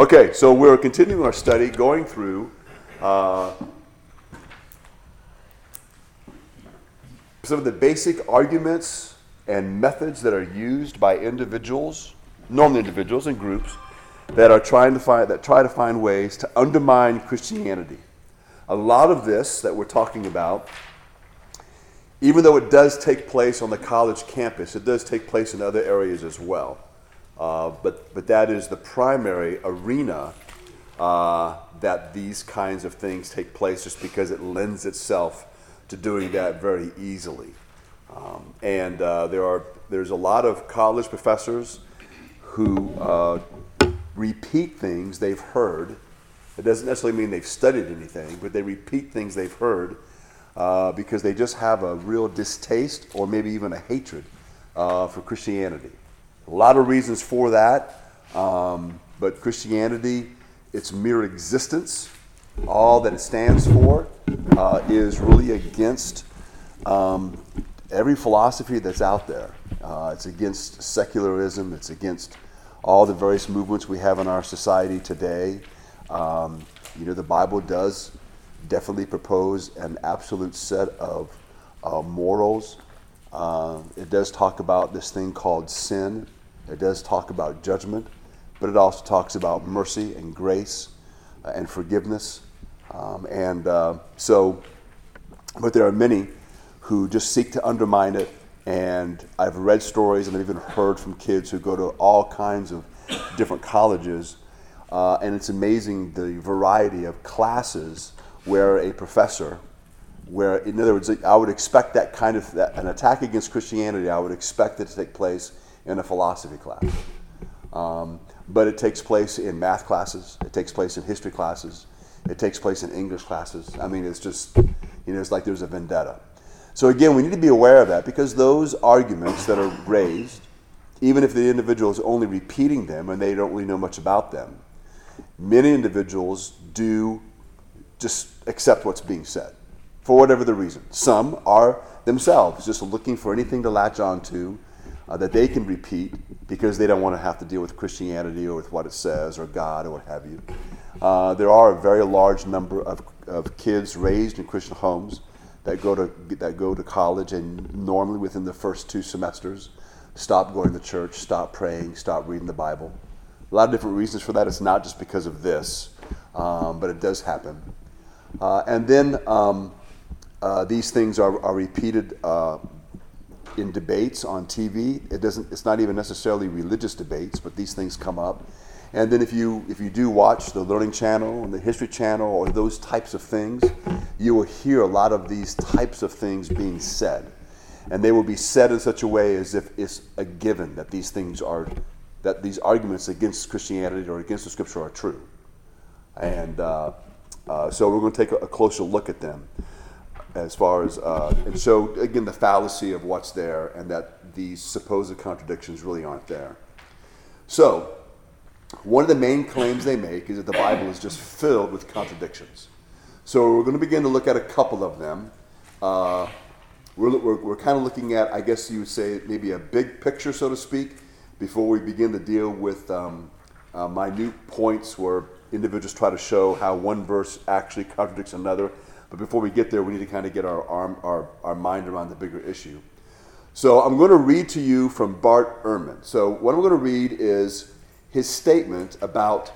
Okay, so we're continuing our study going through uh, some of the basic arguments and methods that are used by individuals, normal individuals and groups, that are trying to find that try to find ways to undermine Christianity. A lot of this that we're talking about, even though it does take place on the college campus, it does take place in other areas as well. Uh, but, but that is the primary arena uh, that these kinds of things take place just because it lends itself to doing that very easily. Um, and uh, there are, there's a lot of college professors who uh, repeat things they've heard. It doesn't necessarily mean they've studied anything, but they repeat things they've heard uh, because they just have a real distaste or maybe even a hatred for Christianity. A lot of reasons for that, um, but Christianity, its mere existence, all that it stands for, uh, is really against um, every philosophy that's out there. Uh, it's against secularism, it's against all the various movements we have in our society today. Um, you know, the Bible does definitely propose an absolute set of uh, morals. Uh, it does talk about this thing called sin. It does talk about judgment, but it also talks about mercy and grace uh, and forgiveness. Um, and uh, so, but there are many who just seek to undermine it. And I've read stories and I've even heard from kids who go to all kinds of different colleges. Uh, and it's amazing the variety of classes where a professor, where in other words, I would expect that kind of that, an attack against Christianity. I would expect it to take place in a philosophy class, um, but it takes place in math classes. It takes place in history classes. It takes place in English classes. I mean, it's just you know, it's like there's a vendetta. So again, we need to be aware of that because those arguments that are raised, even if the individual is only repeating them and they don't really know much about them, many individuals do just accept what's being said for whatever the reason. Some are themselves just looking for anything to latch onto uh, that they can repeat because they don't want to have to deal with Christianity or with what it says or God or what have you. Uh, there are a very large number of, of kids raised in Christian homes that go to that go to college and normally within the first two semesters stop going to church, stop praying, stop reading the Bible. A lot of different reasons for that. It's not just because of this, um, but it does happen. Uh, and then um, uh, these things are, are repeated uh, in debates on TV. It doesn't. It's not even necessarily religious debates, but these things come up. And then if you if you do watch the Learning Channel and the History Channel or those types of things, you will hear a lot of these types of things being said, and they will be said in such a way as if it's a given that these things are that these arguments against Christianity or against the Scripture are true. And uh, uh, so we're going to take a, a closer look at them as far as uh, and show again the fallacy of what's there and that these supposed contradictions really aren't there. So, one of the main claims they make is that the Bible is just filled with contradictions. So we're going to begin to look at a couple of them. Uh, we're, we're, we're kind of looking at, I guess you would say, maybe a big picture, so to speak, before we begin to deal with um, uh, minute points where individuals try to show how one verse actually contradicts another. But before we get there, we need to kind of get our, arm, our, our mind around the bigger issue. So I'm going to read to you from Bart Ehrman. So what I'm going to read is his statement about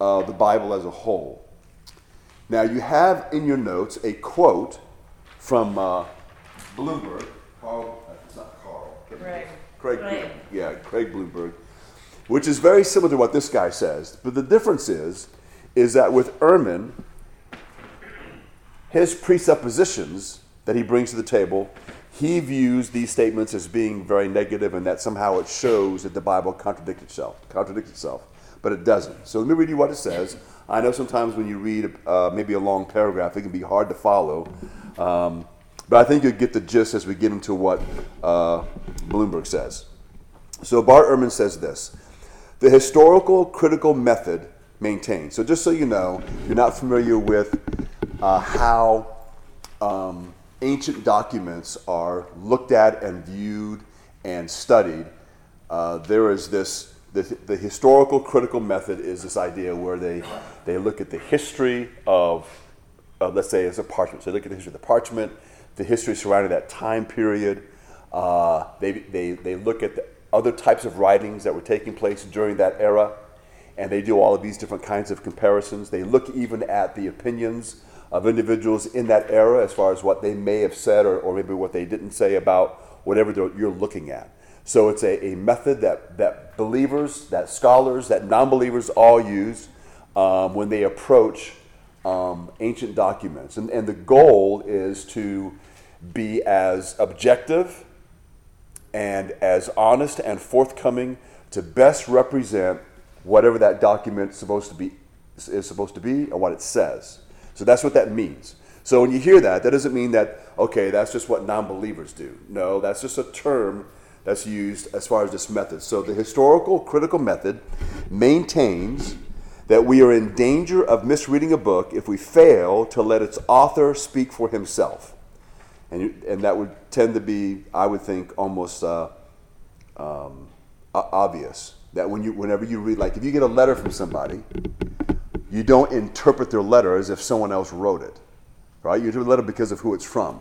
uh, the Bible as a whole. Now, you have in your notes a quote from uh, Blomberg. Carl, it's not Carl. Right. Craig, Right. yeah, Craig Blomberg, which is very similar to what this guy says. But the difference is, is that with Ehrman, his presuppositions that he brings to the table, he views these statements as being very negative and that somehow it shows that the Bible contradicts itself, contradicts itself, but it doesn't. So let me read you what it says. I know sometimes when you read uh, maybe a long paragraph, it can be hard to follow, um, but I think you'll get the gist as we get into what uh, Blomberg says. So Bart Ehrman says this: the historical critical method maintained. So just so you know, you're not familiar with uh, how um, ancient documents are looked at and viewed and studied. Uh, there is this the, the historical critical method is this idea where they, they look at the history of, uh, let's say, as a parchment. So they look at the history of the parchment, the history surrounding that time period. Uh, they, they, they look at the other types of writings that were taking place during that era, and they do all of these different kinds of comparisons. They look even at the opinions of individuals in that era as far as what they may have said or, or maybe what they didn't say about whatever you're looking at. So it's a, a method that, that believers, that scholars, that non believers all use um, when they approach um, ancient documents. And, and the goal is to be as objective and as honest and forthcoming to best represent whatever that document is supposed to be is supposed to be or what it says. So that's what that means. So when you hear that, that doesn't mean that okay, that's just what non-believers do. No, that's just a term that's used as far as this method. So the historical critical method maintains that we are in danger of misreading a book if we fail to let its author speak for himself. And, and that would tend to be, I would think, almost uh, um, obvious. That when you, whenever you read, like if you get a letter from somebody, you don't interpret their letter as if someone else wrote it, right? You interpret the letter because of who it's from.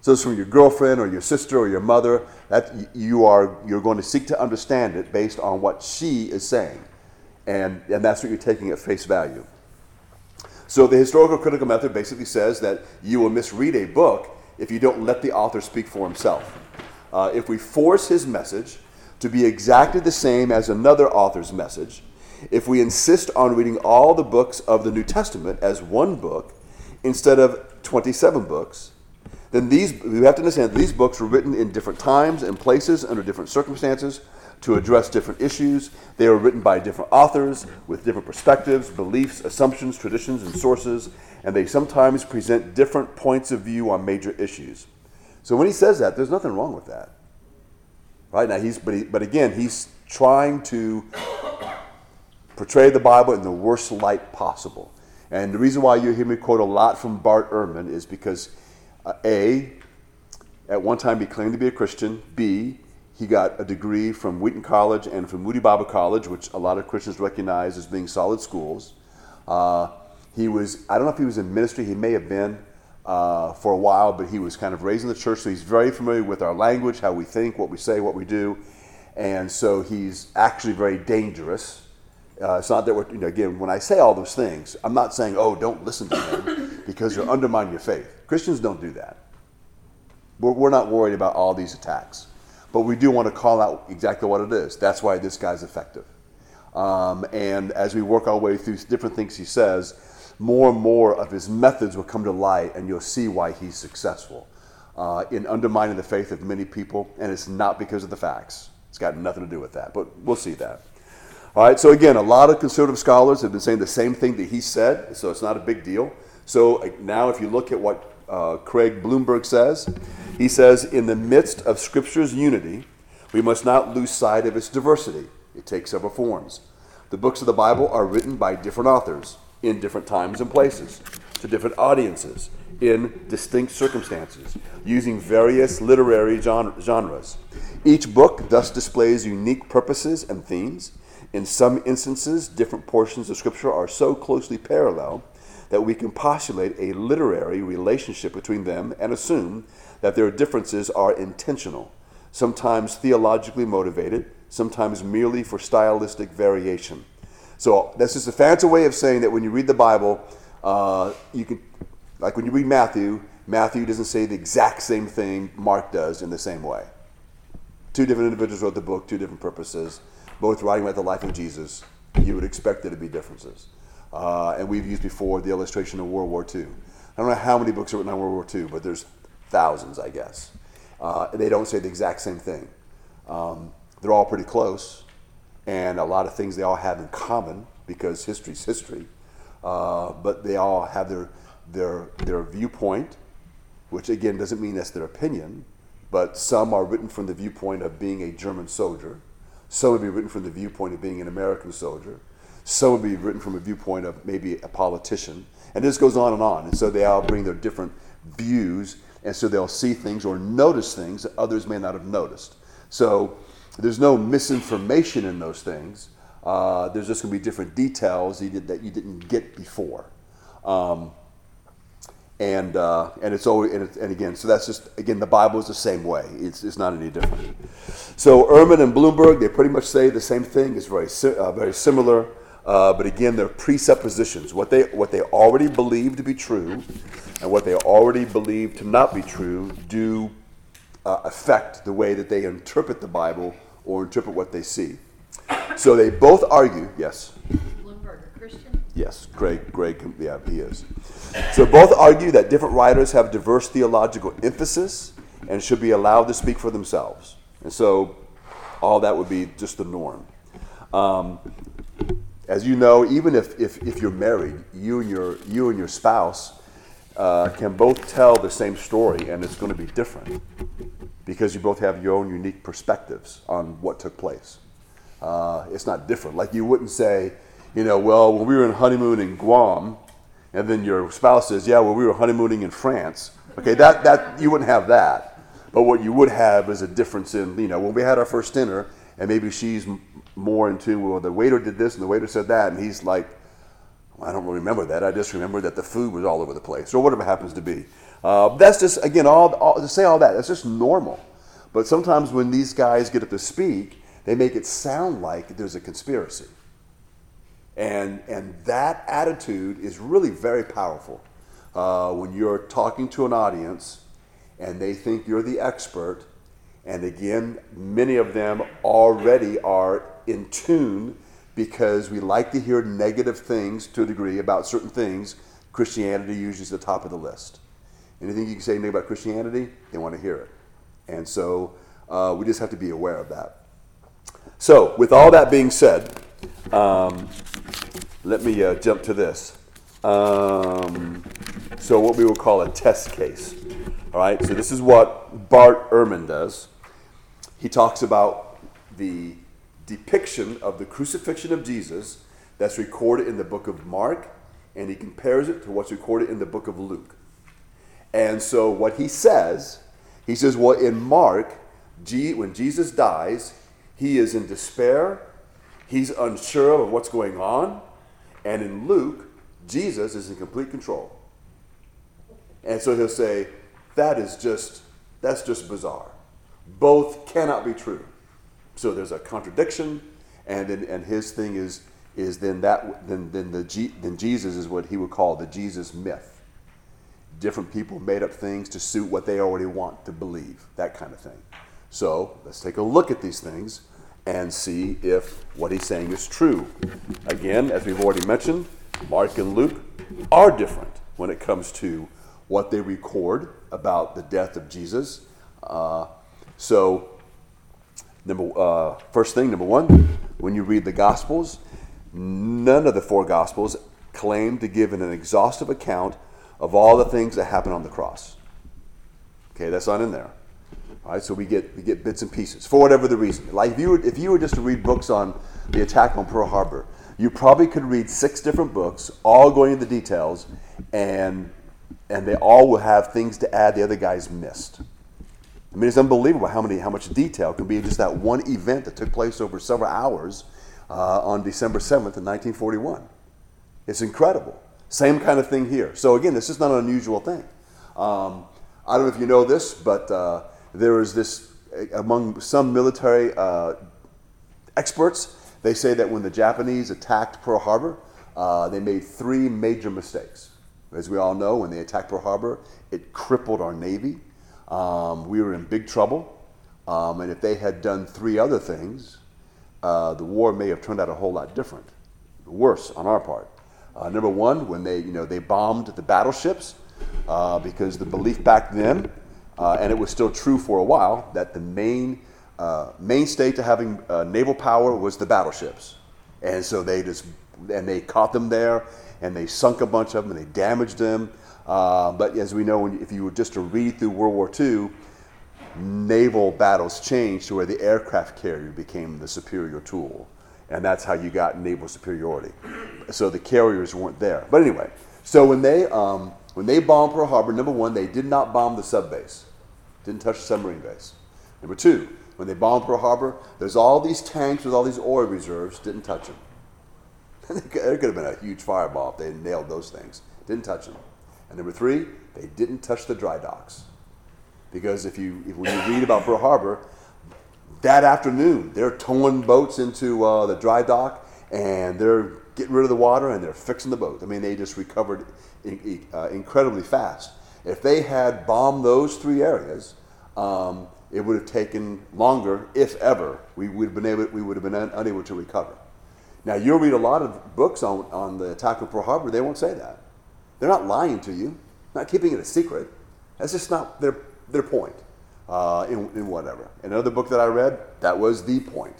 So it's from your girlfriend or your sister or your mother. That you are you're going to seek to understand it based on what she is saying, and and that's what you're taking at face value. So the historical critical method basically says that you will misread a book if you don't let the author speak for himself. Uh, if we force his message to be exactly the same as another author's message, if we insist on reading all the books of the New Testament as one book instead of 27 books, then these we have to understand these books were written in different times and places under different circumstances to address different issues. They were written by different authors with different perspectives, beliefs, assumptions, traditions, and sources, and they sometimes present different points of view on major issues. So when he says that, there's nothing wrong with that. Right now, he's but, he, but again, he's trying to portray the Bible in the worst light possible. And the reason why you hear me quote a lot from Bart Ehrman is because uh, A, at one time he claimed to be a Christian. B, he got a degree from Wheaton College and from Moody Bible College, which a lot of Christians recognize as being solid schools. Uh, he was, I don't know if he was in ministry, he may have been uh, for a while, but he was kind of raised in the church, so he's very familiar with our language, how we think, what we say, what we do. And so he's actually very dangerous. Uh, it's not that we're, you know, again, when I say all those things, I'm not saying, oh, don't listen to him because you're undermining your faith. Christians don't do that. We're, we're not worried about all these attacks. But we do want to call out exactly what it is. That's why this guy's effective. Um, and as we work our way through different things he says, more and more of his methods will come to light, and you'll see why he's successful uh, in undermining the faith of many people. And it's not because of the facts, it's got nothing to do with that. But we'll see that. All right, so again, a lot of conservative scholars have been saying the same thing that he said, so it's not a big deal. So now, if you look at what uh, Craig Blomberg says, he says, in the midst of Scripture's unity, we must not lose sight of its diversity. It takes several forms. The books of the Bible are written by different authors in different times and places, to different audiences, in distinct circumstances, using various literary genres. Each book thus displays unique purposes and themes. In some instances, different portions of Scripture are so closely parallel that we can postulate a literary relationship between them and assume that their differences are intentional, sometimes theologically motivated, sometimes merely for stylistic variation. So that's just a fancy way of saying that when you read the Bible, uh, you can, like when you read Matthew, Matthew doesn't say the exact same thing Mark does in the same way. Two different individuals wrote the book, two different purposes, both writing about the life of Jesus. You would expect there to be differences. Uh, and we've used before the illustration of World War II. I don't know how many books are written on World War II, but there's thousands, I guess. Uh, they don't say the exact same thing. Um, they're all pretty close, and a lot of things they all have in common because history's history. Uh, but they all have their, their, their viewpoint, which again doesn't mean that's their opinion, but some are written from the viewpoint of being a German soldier, some would be written from the viewpoint of being an American soldier, some would be written from a viewpoint of maybe a politician. And this goes on and on. And so they all bring their different views, and so they'll see things or notice things that others may not have noticed. So there's no misinformation in those things. Uh, there's just going to be different details that you didn't get before. Um, and uh, and it's always and, it's, and, again, so that's just again the Bible is the same way. It's, it's not any different. So Ehrman and Blomberg they pretty much say the same thing. It's very uh, very similar, uh, but again they're presuppositions. What they what they already believe to be true, and what they already believe to not be true do uh, affect the way that they interpret the Bible or interpret what they see. So they both argue. Yes. Blomberg a Christian. Yes, Greg. Greg. Yeah, he is. So both argue that different writers have diverse theological emphasis and should be allowed to speak for themselves. And so all that would be just the norm. Um, as you know, even if, if, if you're married, you and your, you and your spouse uh, can both tell the same story and it's going to be different because you both have your own unique perspectives on what took place. Uh, it's not different. Like you wouldn't say, you know, well, when we were in honeymoon in Guam, and then your spouse says, "Yeah, well, we were honeymooning in France." Okay, that that you wouldn't have that, but what you would have is a difference in you know when we had our first dinner, and maybe she's more in tune. Well, the waiter did this, and the waiter said that, and he's like, "I don't remember that. I just remember that the food was all over the place, or whatever happens to be." Uh, that's just again all, all to say all that. That's just normal. But sometimes when these guys get up to speak, they make it sound like there's a conspiracy. And, and that attitude is really very powerful. Uh, when you're talking to an audience and they think you're the expert, and again, many of them already are in tune because we like to hear negative things to a degree about certain things. Christianity usually is the top of the list. Anything you can say about Christianity, they want to hear it. And so uh, we just have to be aware of that. So, with all that being said, um, let me uh, jump to this. Um, so, what we will call a test case. All right, so this is what Bart Ehrman does. He talks about the depiction of the crucifixion of Jesus that's recorded in the book of Mark, and he compares it to what's recorded in the book of Luke. And so, what he says, he says, well, in Mark, when Jesus dies, he is in despair, he's unsure of what's going on, and in Luke, Jesus is in complete control. And so he'll say, that is just, that's just bizarre. Both cannot be true. So there's a contradiction, and then, and his thing is, is then that, then, then, the, then Jesus is what he would call the Jesus myth. Different people made up things to suit what they already want to believe, that kind of thing. So let's take a look at these things and see if what he's saying is true. Again, as we've already mentioned, Mark and Luke are different when it comes to what they record about the death of Jesus. Uh, so, number uh, first thing, number one, when you read the Gospels, none of the four Gospels claim to give an exhaustive account of all the things that happened on the cross. Okay, that's not in there. All right, so we get we get bits and pieces for whatever the reason. Like if you were if you were just to read books on the attack on Pearl Harbor, you probably could read six different books, all going into details, and and they all will have things to add the other guys missed. I mean, it's unbelievable how many how much detail can be in just that one event that took place over several hours uh, on December seventh, in nineteen forty one. It's incredible. Same kind of thing here. So again, this is not an unusual thing. Um, I don't know if you know this, but uh, there is this, among some military uh, experts, they say that when the Japanese attacked Pearl Harbor, uh, they made three major mistakes. As we all know, when they attacked Pearl Harbor, it crippled our Navy. Um, we were in big trouble. Um, and if they had done three other things, uh, the war may have turned out a whole lot different, worse on our part. Uh, number one, when they, you know, they bombed the battleships, uh, because the belief back then uh, and it was still true for a while that the main uh, mainstay to having uh, naval power was the battleships, and so they just and they caught them there, and they sunk a bunch of them, and they damaged them. Uh, but as we know, if you were just to read through World War II, naval battles changed to where the aircraft carrier became the superior tool, and that's how you got naval superiority. So the carriers weren't there. But anyway, so when they um, when they bombed Pearl Harbor, number one, they did not bomb the sub base, didn't touch the submarine base. Number two, when they bombed Pearl Harbor, there's all these tanks with all these oil reserves, didn't touch them. there could have been a huge fireball if they nailed those things. Didn't touch them. And number three, they didn't touch the dry docks. Because if you, if, when you read about Pearl Harbor, that afternoon they're towing boats into uh, the dry dock and they're getting rid of the water and they're fixing the boat. I mean, they just recovered in, uh, incredibly fast. If they had bombed those three areas, um, it would have taken longer, if ever. We would have been able, we would have been un- unable to recover. Now, you'll read a lot of books on, on the attack of Pearl Harbor. They won't say that. They're not lying to you, not keeping it a secret. That's just not their, their point uh, in, in whatever. Another book that I read, that was the point,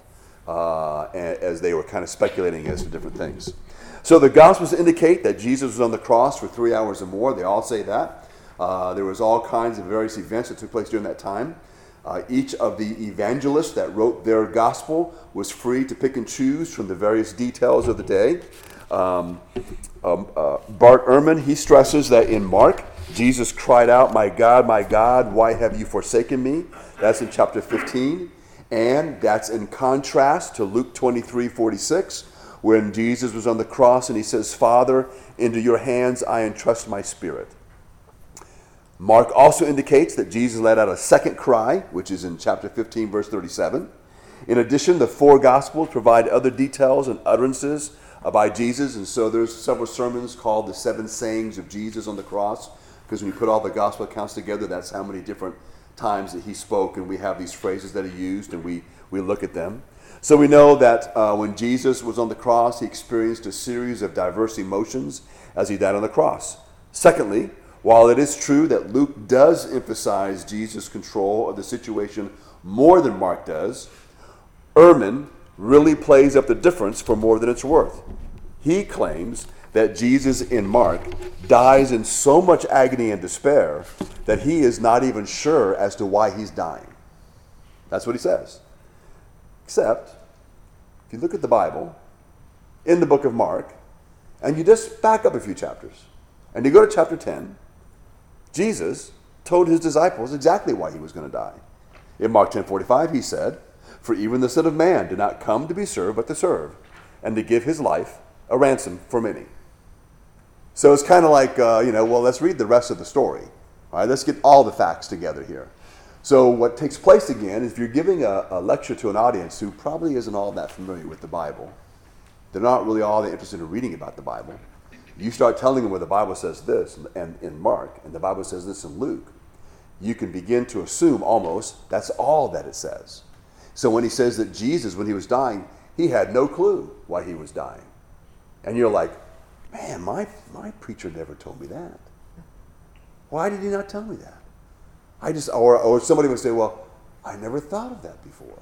uh, as they were kind of speculating as to different things. So the Gospels indicate that Jesus was on the cross for three hours or more. They all say that. Uh, there was all kinds of various events that took place during that time. Uh, each of the evangelists that wrote their gospel was free to pick and choose from the various details of the day. Um, um, uh, Bart Ehrman, he stresses that in Mark, Jesus cried out, My God, my God, why have you forsaken me? That's in chapter 15. And that's in contrast to Luke 23 46, when Jesus was on the cross and he says, Father, into your hands I entrust my spirit. Mark also indicates that Jesus let out a second cry, which is in chapter 15, verse 37. In addition, the four Gospels provide other details and utterances by Jesus, and so there's several sermons called the Seven Sayings of Jesus on the cross, because when you put all the Gospel accounts together, that's how many different times that he spoke, and we have these phrases that he used, and we, we look at them. So we know that uh, when Jesus was on the cross, he experienced a series of diverse emotions as he died on the cross. Secondly, while it is true that Luke does emphasize Jesus' control of the situation more than Mark does, Ehrman really plays up the difference for more than it's worth. He claims that Jesus in Mark dies in so much agony and despair that he is not even sure as to why he's dying. That's what he says. Except, if you look at the Bible, in the book of Mark, and you just back up a few chapters, and you go to chapter 10, Jesus told his disciples exactly why he was going to die. In Mark 10:45 he said, "For even the Son of Man did not come to be served but to serve, and to give his life a ransom for many." So it's kind of like, uh, you know, well, let's read the rest of the story. All right, let's get all the facts together here. So what takes place again is if you're giving a, a lecture to an audience who probably isn't all that familiar with the Bible, they're not really all that interested in reading about the Bible you start telling them where the Bible says this and in Mark, and the Bible says this in Luke, you can begin to assume almost that's all that it says. So when he says that Jesus, when he was dying, he had no clue why he was dying. And you're like, man, my, my preacher never told me that. Why did he not tell me that? I just, or, or somebody would say, well, I never thought of that before.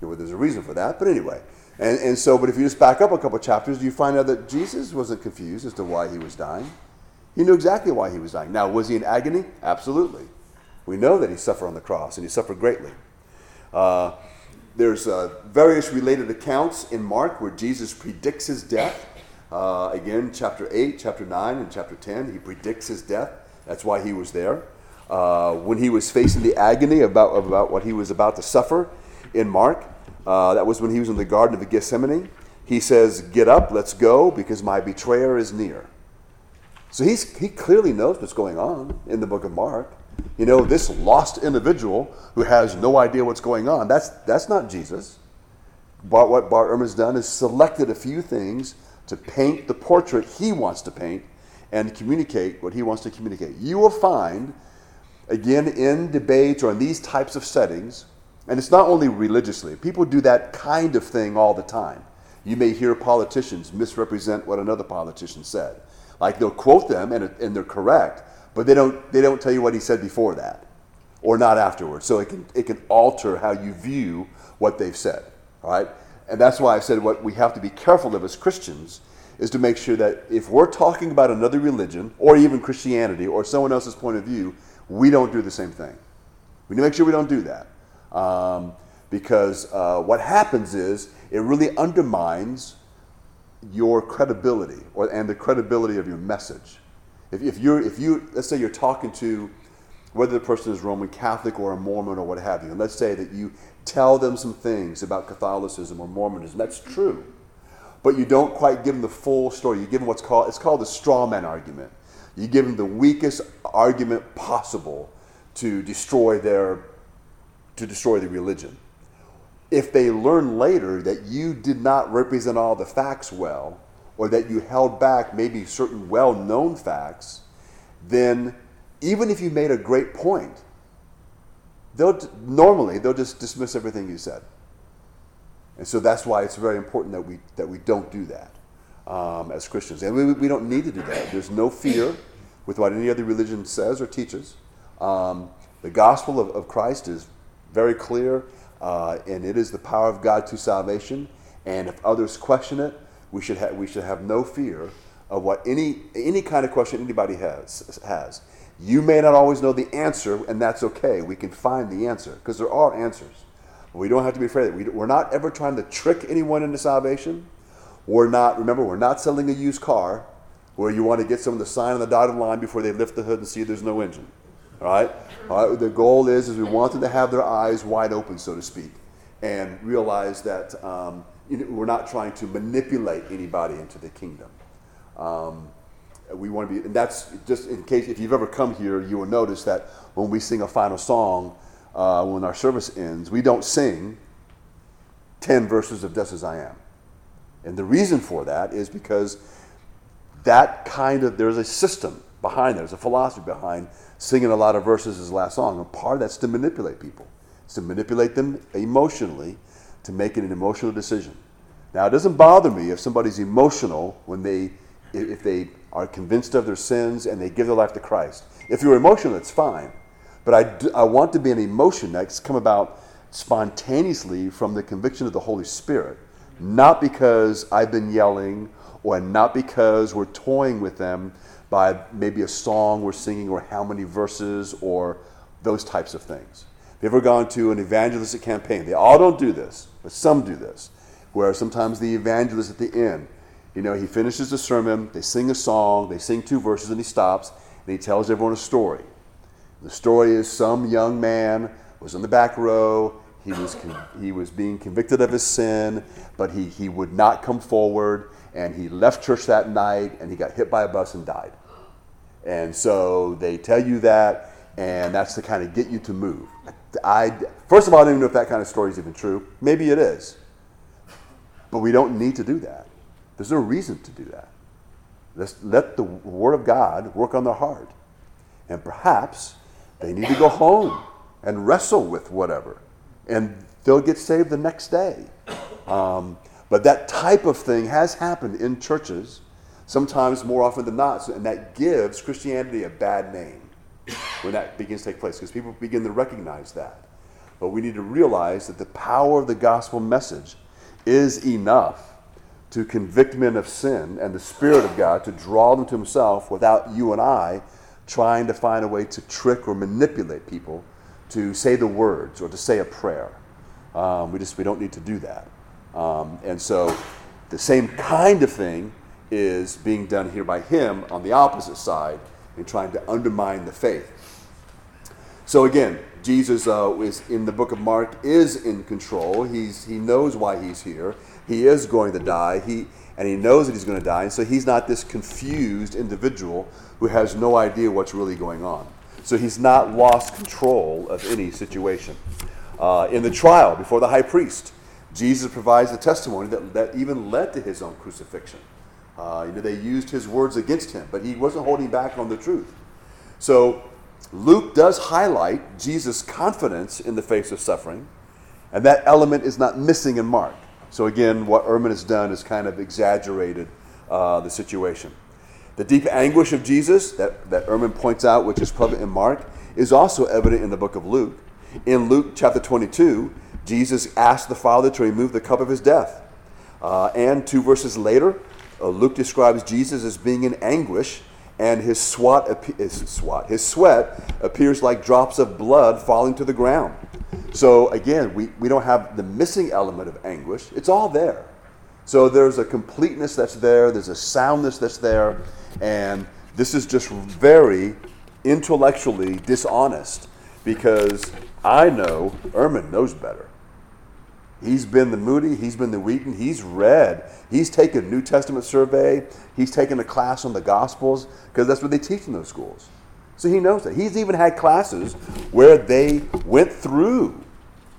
You Well, there's a reason for that, but anyway. And, and so, but if you just back up a couple chapters, you find out that Jesus wasn't confused as to why he was dying. He knew exactly why he was dying. Now, was he in agony? Absolutely. We know that he suffered on the cross, and he suffered greatly. Uh, there's uh, various related accounts in Mark where Jesus predicts his death. Uh, again, chapter 8, chapter 9, and chapter 10, he predicts his death. That's why he was there. Uh, when he was facing the agony about, about what he was about to suffer in Mark, uh, that was when he was in the Garden of Gethsemane. He says, Get up, let's go, because my betrayer is near. So he's, he clearly knows what's going on in the book of Mark. You know, this lost individual who has no idea what's going on, that's, that's not Jesus. But what Bart Ehrman's done is selected a few things to paint the portrait he wants to paint and communicate what he wants to communicate. You will find, again, in debates or in these types of settings, and it's not only religiously, people do that kind of thing all the time. You may hear politicians misrepresent what another politician said. Like they'll quote them and, and they're correct, but they don't, they don't tell you what he said before that or not afterwards. So it can, it can alter how you view what they've said. All right? And that's why I said what we have to be careful of as Christians is to make sure that if we're talking about another religion or even Christianity or someone else's point of view, we don't do the same thing. We need to make sure we don't do that. Um, because uh, what happens is it really undermines your credibility or, and the credibility of your message. If, if, you're, if you, let's say you're talking to whether the person is Roman Catholic or a Mormon or what have you. And let's say that you tell them some things about Catholicism or Mormonism. That's true. But you don't quite give them the full story. You give them what's called, it's called the straw man argument. You give them the weakest argument possible to destroy their, to destroy the religion. If they learn later that you did not represent all the facts well, or that you held back maybe certain well known facts, then even if you made a great point, they'll normally they'll just dismiss everything you said. And so that's why it's very important that we that we don't do that um, as Christians, and we, we don't need to do that. There's no fear with what any other religion says or teaches. Um, the gospel of, of Christ is very clear, uh, and it is the power of God to salvation. And if others question it, we should, ha- we should have no fear of what any, any kind of question anybody has, has. You may not always know the answer, and that's okay. We can find the answer because there are answers. We don't have to be afraid. We, we're not ever trying to trick anyone into salvation. We're not, remember, we're not selling a used car where you want to get someone to sign on the dotted line before they lift the hood and see there's no engine. All right? All right? The goal is, is we want them to have their eyes wide open, so to speak, and realize that um, we're not trying to manipulate anybody into the kingdom. Um, we want to be, and that's just in case if you've ever come here, you will notice that when we sing a final song, uh, when our service ends, we don't sing 10 verses of Just as I Am. And the reason for that is because that kind of, there's a system behind there, there's a philosophy behind singing a lot of verses as last song. And part of that's to manipulate people, it's to manipulate them emotionally to make an emotional decision. Now, it doesn't bother me if somebody's emotional when they, if they are convinced of their sins and they give their life to Christ. If you're emotional, that's fine. But I, do, I want to be an emotion that's come about spontaneously from the conviction of the Holy Spirit, not because I've been yelling or not because we're toying with them by maybe a song we're singing or how many verses or those types of things. Have you ever gone to an evangelistic campaign? They all don't do this, but some do this, where sometimes the evangelist at the end, you know, he finishes the sermon, they sing a song, they sing two verses, and he stops, and he tells everyone a story. The story is some young man was in the back row, he was, he was being convicted of his sin, but he, he would not come forward and he left church that night and he got hit by a bus and died. And so they tell you that, and that's to kind of get you to move. I, first of all, I don't even know if that kind of story is even true. Maybe it is. But we don't need to do that. There's no reason to do that. Let's let the Word of God work on their heart. And perhaps they need to go home and wrestle with whatever. And they'll get saved the next day. Um, but that type of thing has happened in churches, sometimes more often than not, and that gives Christianity a bad name when that begins to take place because people begin to recognize that. But we need to realize that the power of the gospel message is enough to convict men of sin and the Spirit of God to draw them to Himself without you and I trying to find a way to trick or manipulate people to say the words or to say a prayer. Um, we just we don't need to do that. Um, and so the same kind of thing is being done here by him on the opposite side in trying to undermine the faith. So again, Jesus uh, is in the book of Mark is in control. He's he knows why he's here. He is going to die. He and he knows that he's going to die. And so he's not this confused individual who has no idea what's really going on. So he's not lost control of any situation. Uh, in the trial before the high priest, Jesus provides a testimony that, that even led to his own crucifixion. Uh, you know, they used his words against him, but he wasn't holding back on the truth. So Luke does highlight Jesus' confidence in the face of suffering, and that element is not missing in Mark. So again, what Ehrman has done is kind of exaggerated uh, the situation. The deep anguish of Jesus that, that Ehrman points out, which is prevalent in Mark, is also evident in the book of Luke. In Luke chapter 22, Jesus asked the Father to remove the cup of his death. Uh, and two verses later, uh, Luke describes Jesus as being in anguish, and his, swat, his, swat, his sweat appears like drops of blood falling to the ground. So again, we, we don't have the missing element of anguish. It's all there. So there's a completeness that's there, there's a soundness that's there, and this is just very intellectually dishonest because I know Ehrman knows better. He's been the Moody, he's been the Wheaton, he's read, he's taken New Testament survey, he's taken a class on the Gospels, because that's what they teach in those schools. So he knows that. He's even had classes where they went through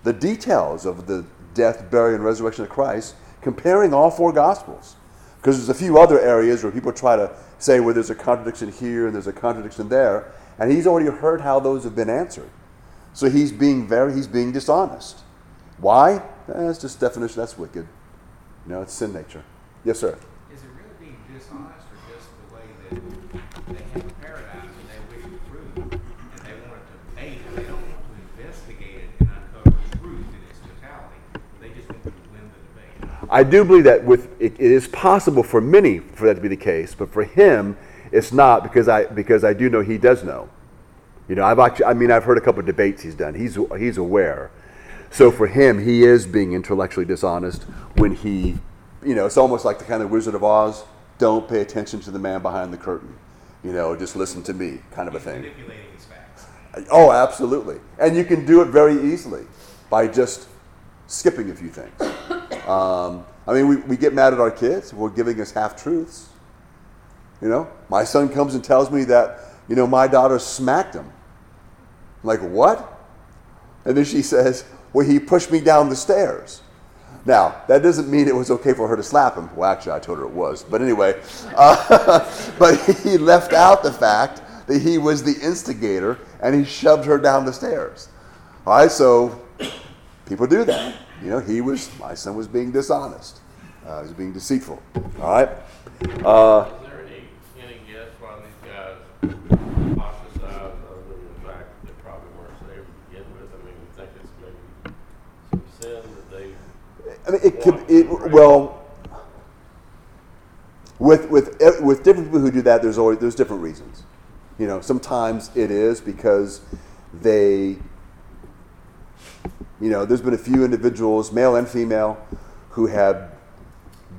the details of the death, burial, and resurrection of Christ, comparing all four Gospels. Because there's a few other areas where people try to say, well, there's a contradiction here and there's a contradiction there, and he's already heard how those have been answered. So he's being very, he's being dishonest. Why? Eh, That's just definition. That's wicked. You know, it's sin nature. Yes, sir. Is it really being dishonest or just the way that they have a paradigm and they wish to prove and they want to debate and they don't want to investigate it and uncover the truth in its totality? They just want to win the debate. I do believe that with it, it is possible for many for that to be the case, but for him, it's not because I because I do know he does know. You know, I've actually, I mean, I've heard a couple of debates he's done. He's he's aware. So for him, he is being intellectually dishonest when he, you know, it's almost like the kind of Wizard of Oz. Don't pay attention to the man behind the curtain. You know, just listen to me, kind of a thing. manipulating his facts. Oh, absolutely. And you can do it very easily by just skipping a few things. Um, I mean, we, we get mad at our kids for giving us half truths. You know, my son comes and tells me that, you know, my daughter smacked him. I'm like, what? And then she says, well, he pushed me down the stairs. Now, that doesn't mean it was okay for her to slap him. Well, actually, I told her it was. But anyway, uh, but he left out the fact that he was the instigator and he shoved her down the stairs. All right, so people do that. You know, he was, my son was being dishonest, uh, he was being deceitful. All right? Uh, Is there any, any guess why these guys ostracized other than the fact that they probably weren't saved to begin with? I mean, you think it's maybe some sin that they, I mean, it could, it, well, with, with, with different people who do that, there's always, there's different reasons. You know, sometimes it is because they, you know, there's been a few individuals, male and female, who have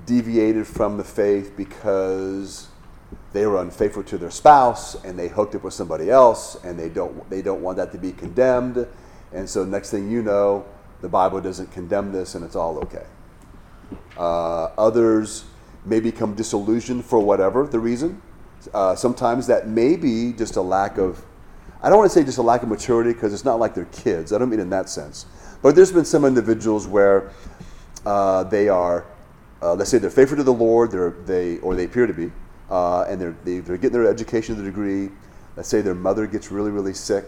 deviated from the faith because they were unfaithful to their spouse and they hooked up with somebody else and they don't they don't want that to be condemned and so next thing you know the bible doesn't condemn this and it's all okay uh, others may become disillusioned for whatever the reason uh, sometimes that may be just a lack of i don't want to say just a lack of maturity because it's not like they're kids i don't mean in that sense but there's been some individuals where uh, they are uh, let's say they're faithful to the Lord, they or they appear to be, uh, and they're they, they're getting their education to the degree. Let's say their mother gets really really sick,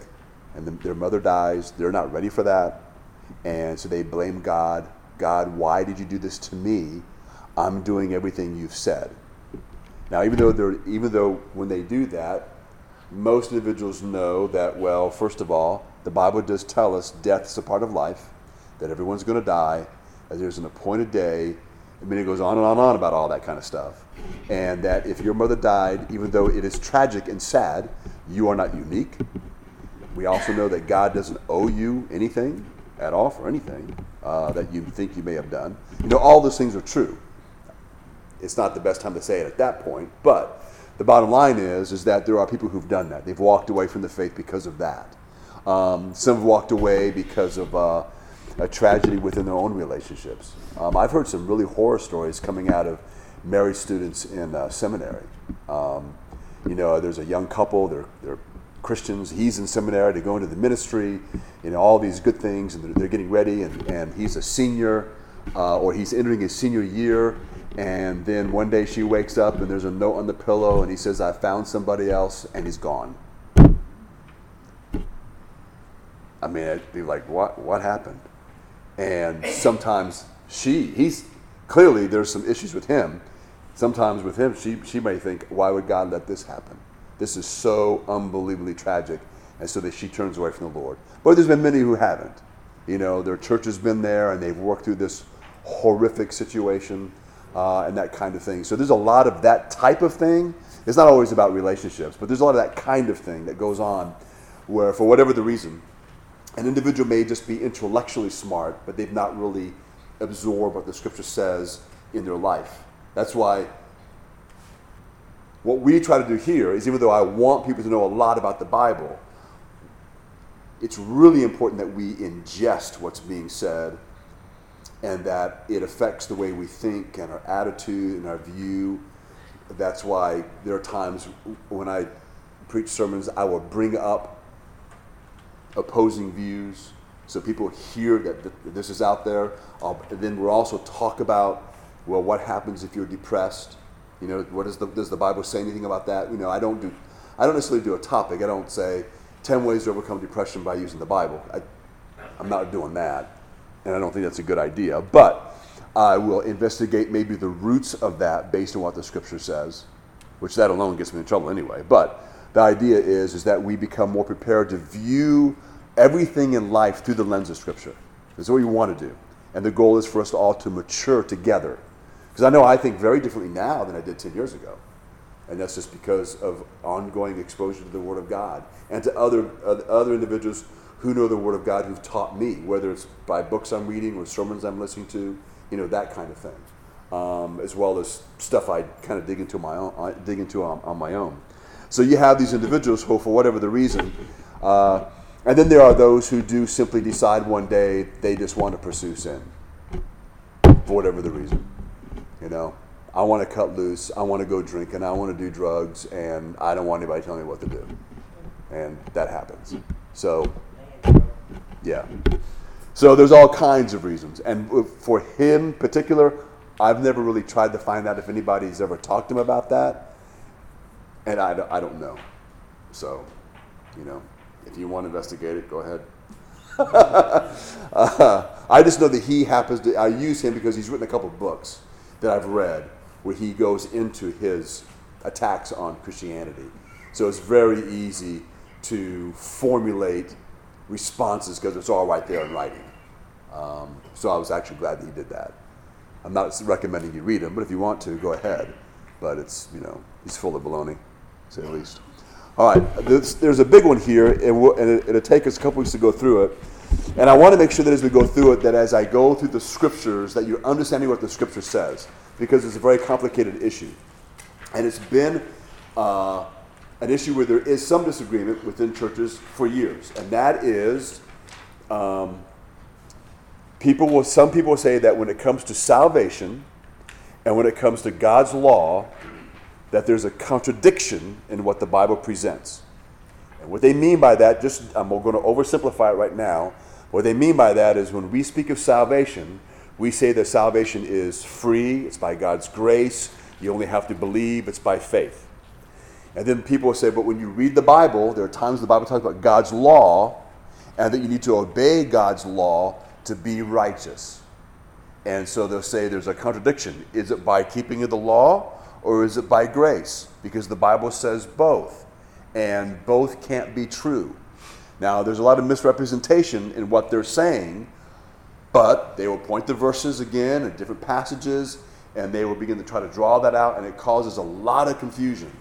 and the, their mother dies. They're not ready for that, and so they blame God. God, why did you do this to me? I'm doing everything you've said. Now, even though they're even though when they do that, most individuals know that well. First of all, the Bible does tell us death is a part of life, that everyone's going to die, that there's an appointed day. I mean, it goes on and on and on about all that kind of stuff. And that if your mother died, even though it is tragic and sad, you are not unique. We also know that God doesn't owe you anything at all for anything uh, that you think you may have done. You know, all those things are true. It's not the best time to say it at that point, but the bottom line is is that there are people who've done that. They've walked away from the faith because of that. Um, some have walked away because of uh, a tragedy within their own relationships. Um, I've heard some really horror stories coming out of married students in uh, seminary. Um, you know, there's a young couple, they're, they're Christians, he's in seminary, they go into the ministry, you know, all these good things, and they're, they're getting ready, and, and he's a senior, uh, or he's entering his senior year, and then one day she wakes up and there's a note on the pillow, and he says, I found somebody else, and he's gone. I mean, I'd be like, what, what happened? And sometimes she, he's clearly there's some issues with him. Sometimes with him, she, she may think, why would God let this happen? This is so unbelievably tragic. And so that she turns away from the Lord. But there's been many who haven't. You know, their church has been there and they've worked through this horrific situation uh, and that kind of thing. So there's a lot of that type of thing. It's not always about relationships, but there's a lot of that kind of thing that goes on where, for whatever the reason, an individual may just be intellectually smart, but they've not really absorbed what the scripture says in their life. That's why what we try to do here is even though I want people to know a lot about the Bible, it's really important that we ingest what's being said and that it affects the way we think and our attitude and our view. That's why there are times when I preach sermons, I will bring up opposing views so people hear that this is out there. And then we'll also talk about, well, what happens if you're depressed? You know, what does the, does the Bible say anything about that? You know, I don't do, I don't necessarily do a topic. I don't say 10 ways to overcome depression by using the Bible. I, I'm not doing that. And I don't think that's a good idea. But I will investigate maybe the roots of that based on what the scripture says, which that alone gets me in trouble anyway. But the idea is, is that we become more prepared to view everything in life through the lens of scripture. That's what we want to do. And the goal is for us all to mature together. Because I know I think very differently now than I did 10 years ago. And that's just because of ongoing exposure to the Word of God and to other, uh, other individuals who know the Word of God who've taught me, whether it's by books I'm reading or sermons I'm listening to, you know, that kind of thing. Um, as well as stuff I kind of dig into my own, dig into on, on, my own. So you have these individuals who, for whatever the reason, uh, and then there are those who do simply decide one day they just want to pursue sin, for whatever the reason. You know, I want to cut loose. I want to go drinking. I want to do drugs, and I don't want anybody telling me what to do. And that happens. So, yeah. So there's all kinds of reasons. And for him particular, I've never really tried to find out if anybody's ever talked to him about that. And I, I don't know. So, you know, if you want to investigate it, go ahead. uh, I just know that he happens to, I use him because he's written a couple books that I've read where he goes into his attacks on Christianity. So it's very easy to formulate responses because it's all right there in writing. Um, so I was actually glad that he did that. I'm not recommending you read him, but if you want to, go ahead. But it's, you know, he's full of baloney, say the least. All right, there's, there's a big one here, and, we'll, and it, it'll take us a couple weeks to go through it. And I want to make sure that as we go through it, that as I go through the scriptures, that you're understanding what the scripture says, because it's a very complicated issue. And it's been uh, an issue where there is some disagreement within churches for years, and that is um, people will, some people will say that when it comes to salvation and when it comes to God's law, that there's a contradiction in what the Bible presents. And what they mean by that, just I'm going to oversimplify it right now. What they mean by that is when we speak of salvation, we say that salvation is free, it's by God's grace, you only have to believe, it's by faith. And then people will say, but when you read the Bible, there are times the Bible talks about God's law, and that you need to obey God's law to be righteous. And so they'll say there's a contradiction. Is it by keeping of the law, or is it by grace? Because the Bible says both, and both can't be true. Now, there's a lot of misrepresentation in what they're saying, but they will point to verses again and different passages, and they will begin to try to draw that out, and it causes a lot of confusion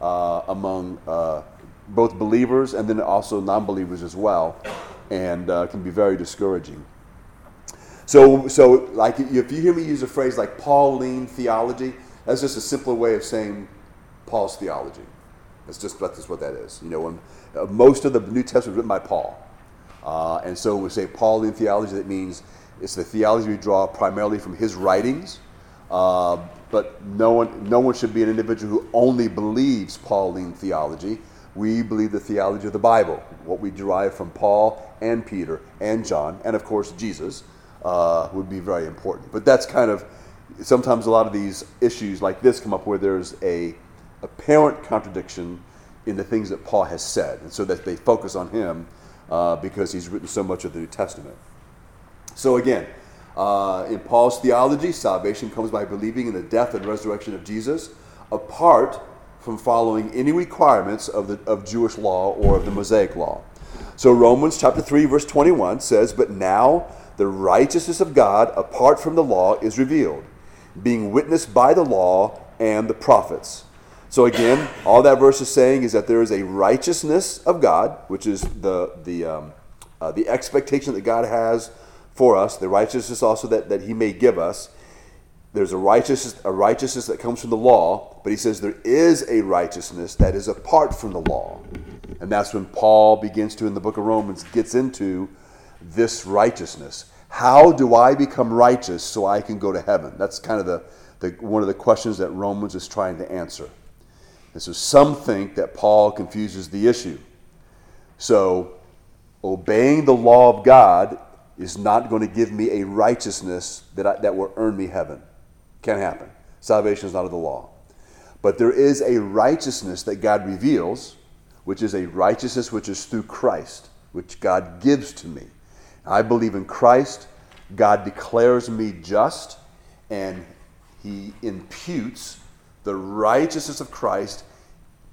uh, among uh, both believers and then also non believers as well, and uh, can be very discouraging. So, so like if you hear me use a phrase like Pauline theology, that's just a simpler way of saying Paul's theology. That's just that's what that is. You know, when, uh, most of the New Testament written by Paul, uh, and so when we say Pauline theology, that means it's the theology we draw primarily from his writings. Uh, but no one, no one should be an individual who only believes Pauline theology. We believe the theology of the Bible, what we derive from Paul and Peter and John, and of course Jesus, uh, would be very important. But that's kind of sometimes a lot of these issues like this come up where there's a apparent contradiction in the things that Paul has said, and so that they focus on him uh, because he's written so much of the New Testament. So again, uh, in Paul's theology, salvation comes by believing in the death and resurrection of Jesus, apart from following any requirements of, the, of Jewish law or of the Mosaic law. So Romans chapter 3, verse 21 says, But now the righteousness of God apart from the law is revealed, being witnessed by the law and the prophets. So again, all that verse is saying is that there is a righteousness of God, which is the, the, um, uh, the expectation that God has for us, the righteousness also that, that He may give us. there's a righteousness, a righteousness that comes from the law, but he says there is a righteousness that is apart from the law. And that's when Paul begins to, in the book of Romans, gets into this righteousness. How do I become righteous so I can go to heaven? That's kind of the, the one of the questions that Romans is trying to answer. And so some think that Paul confuses the issue. So obeying the law of God is not going to give me a righteousness that, I, that will earn me heaven. Can't happen. Salvation is not of the law. But there is a righteousness that God reveals, which is a righteousness which is through Christ, which God gives to me. I believe in Christ. God declares me just, and He imputes the righteousness of Christ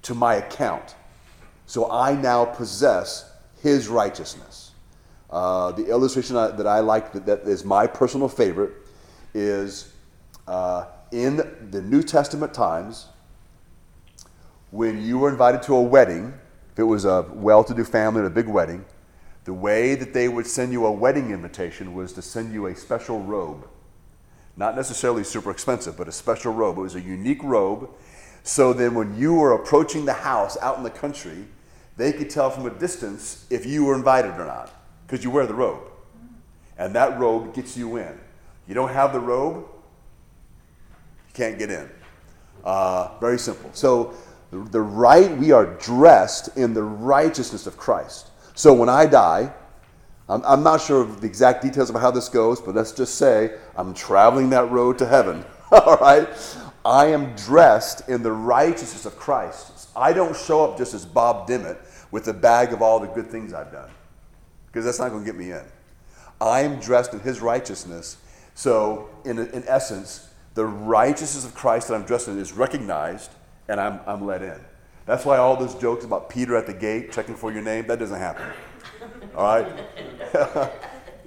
to my account. So I now possess His righteousness. Uh, the illustration I, that I like, that, that is my personal favorite, is uh, in the New Testament times when you were invited to a wedding, if it was a well to do family or a big wedding, the way that they would send you a wedding invitation was to send you a special robe. Not necessarily super expensive, but a special robe. It was a unique robe. So then, when you were approaching the house out in the country, they could tell from a distance if you were invited or not, because you wear the robe. And that robe gets you in. You don't have the robe, you can't get in. Uh, very simple. So, the, the right, we are dressed in the righteousness of Christ. So when I die, I'm, I'm not sure of the exact details of how this goes, but let's just say I'm traveling that road to heaven. All right? I am dressed in the righteousness of Christ. I don't show up just as Bob Dimmitt with a bag of all the good things I've done, because that's not going to get me in. I am dressed in his righteousness. So, in, in essence, the righteousness of Christ that I'm dressed in is recognized and I'm, I'm let in. That's why all those jokes about Peter at the gate checking for your name, that doesn't happen. All right?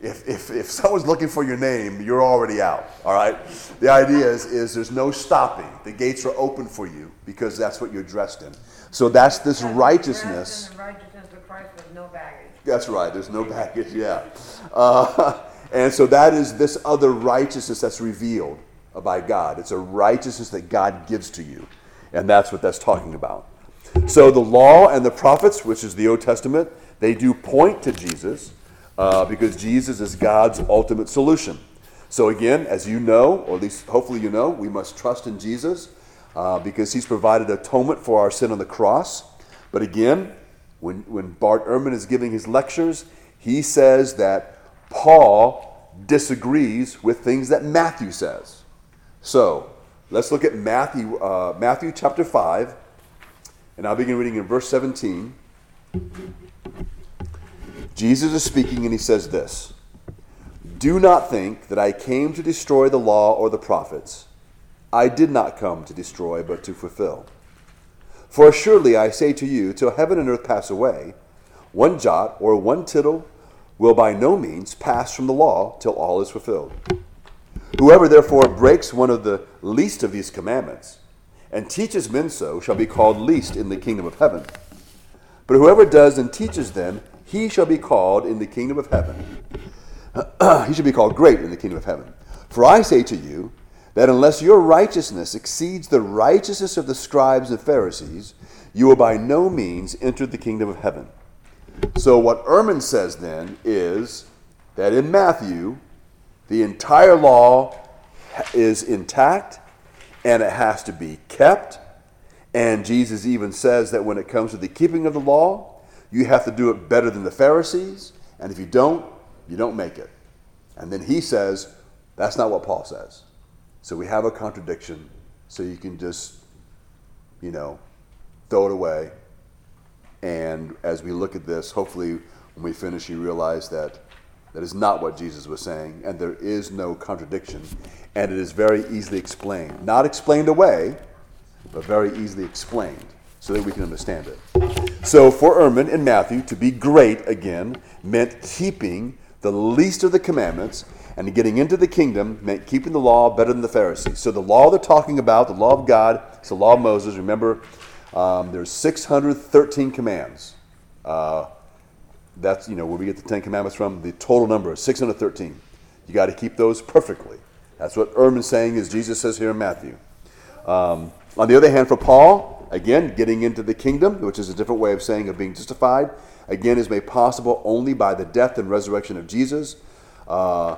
if, if, if someone's looking for your name, you're already out. All right? The idea is, is there's no stopping. The gates are open for you because that's what you're dressed in. So that's this righteousness. Dressed in the righteousness of Christ with no baggage. That's right. There's no baggage. Yeah. Uh, and so that is this other righteousness that's revealed by God. It's a righteousness that God gives to you. And that's what that's talking about. So the law and the prophets, which is the Old Testament, they do point to Jesus uh, because Jesus is God's ultimate solution. So again, as you know, or at least hopefully you know, we must trust in Jesus uh, because he's provided atonement for our sin on the cross. But again, when, when Bart Ehrman is giving his lectures, he says that Paul disagrees with things that Matthew says. So let's look at Matthew, uh, Matthew chapter 5, and I'll begin reading in verse 17. Jesus is speaking, and he says this Do not think that I came to destroy the law or the prophets. I did not come to destroy, but to fulfill. For assuredly I say to you, till heaven and earth pass away, one jot or one tittle will by no means pass from the law till all is fulfilled. Whoever therefore breaks one of the least of these commandments and teaches men so shall be called least in the kingdom of heaven. But whoever does and teaches them, he shall be called in the kingdom of heaven. he shall be called great in the kingdom of heaven. For I say to you that unless your righteousness exceeds the righteousness of the scribes and Pharisees, you will by no means enter the kingdom of heaven. So, what Ehrman says then is that in Matthew, the entire law is intact and it has to be kept. And Jesus even says that when it comes to the keeping of the law, you have to do it better than the Pharisees. And if you don't, you don't make it. And then he says, that's not what Paul says. So we have a contradiction. So you can just, you know, throw it away. And as we look at this, hopefully when we finish, you realize that that is not what Jesus was saying, and there is no contradiction, and it is very easily explained. Not explained away, but very easily explained so that we can understand it. So, for Ehrman in Matthew, to be great again meant keeping the least of the commandments, and getting into the kingdom meant keeping the law better than the Pharisees. So, the law they're talking about, the law of God, it's the law of Moses. Remember, um, there's 613 commands. Uh, that's you know where we get the Ten Commandments from. The total number is 613. You got to keep those perfectly. That's what Ehrman's saying is Jesus says here in Matthew. Um, on the other hand, for Paul, again, getting into the kingdom, which is a different way of saying of being justified, again, is made possible only by the death and resurrection of Jesus. Uh,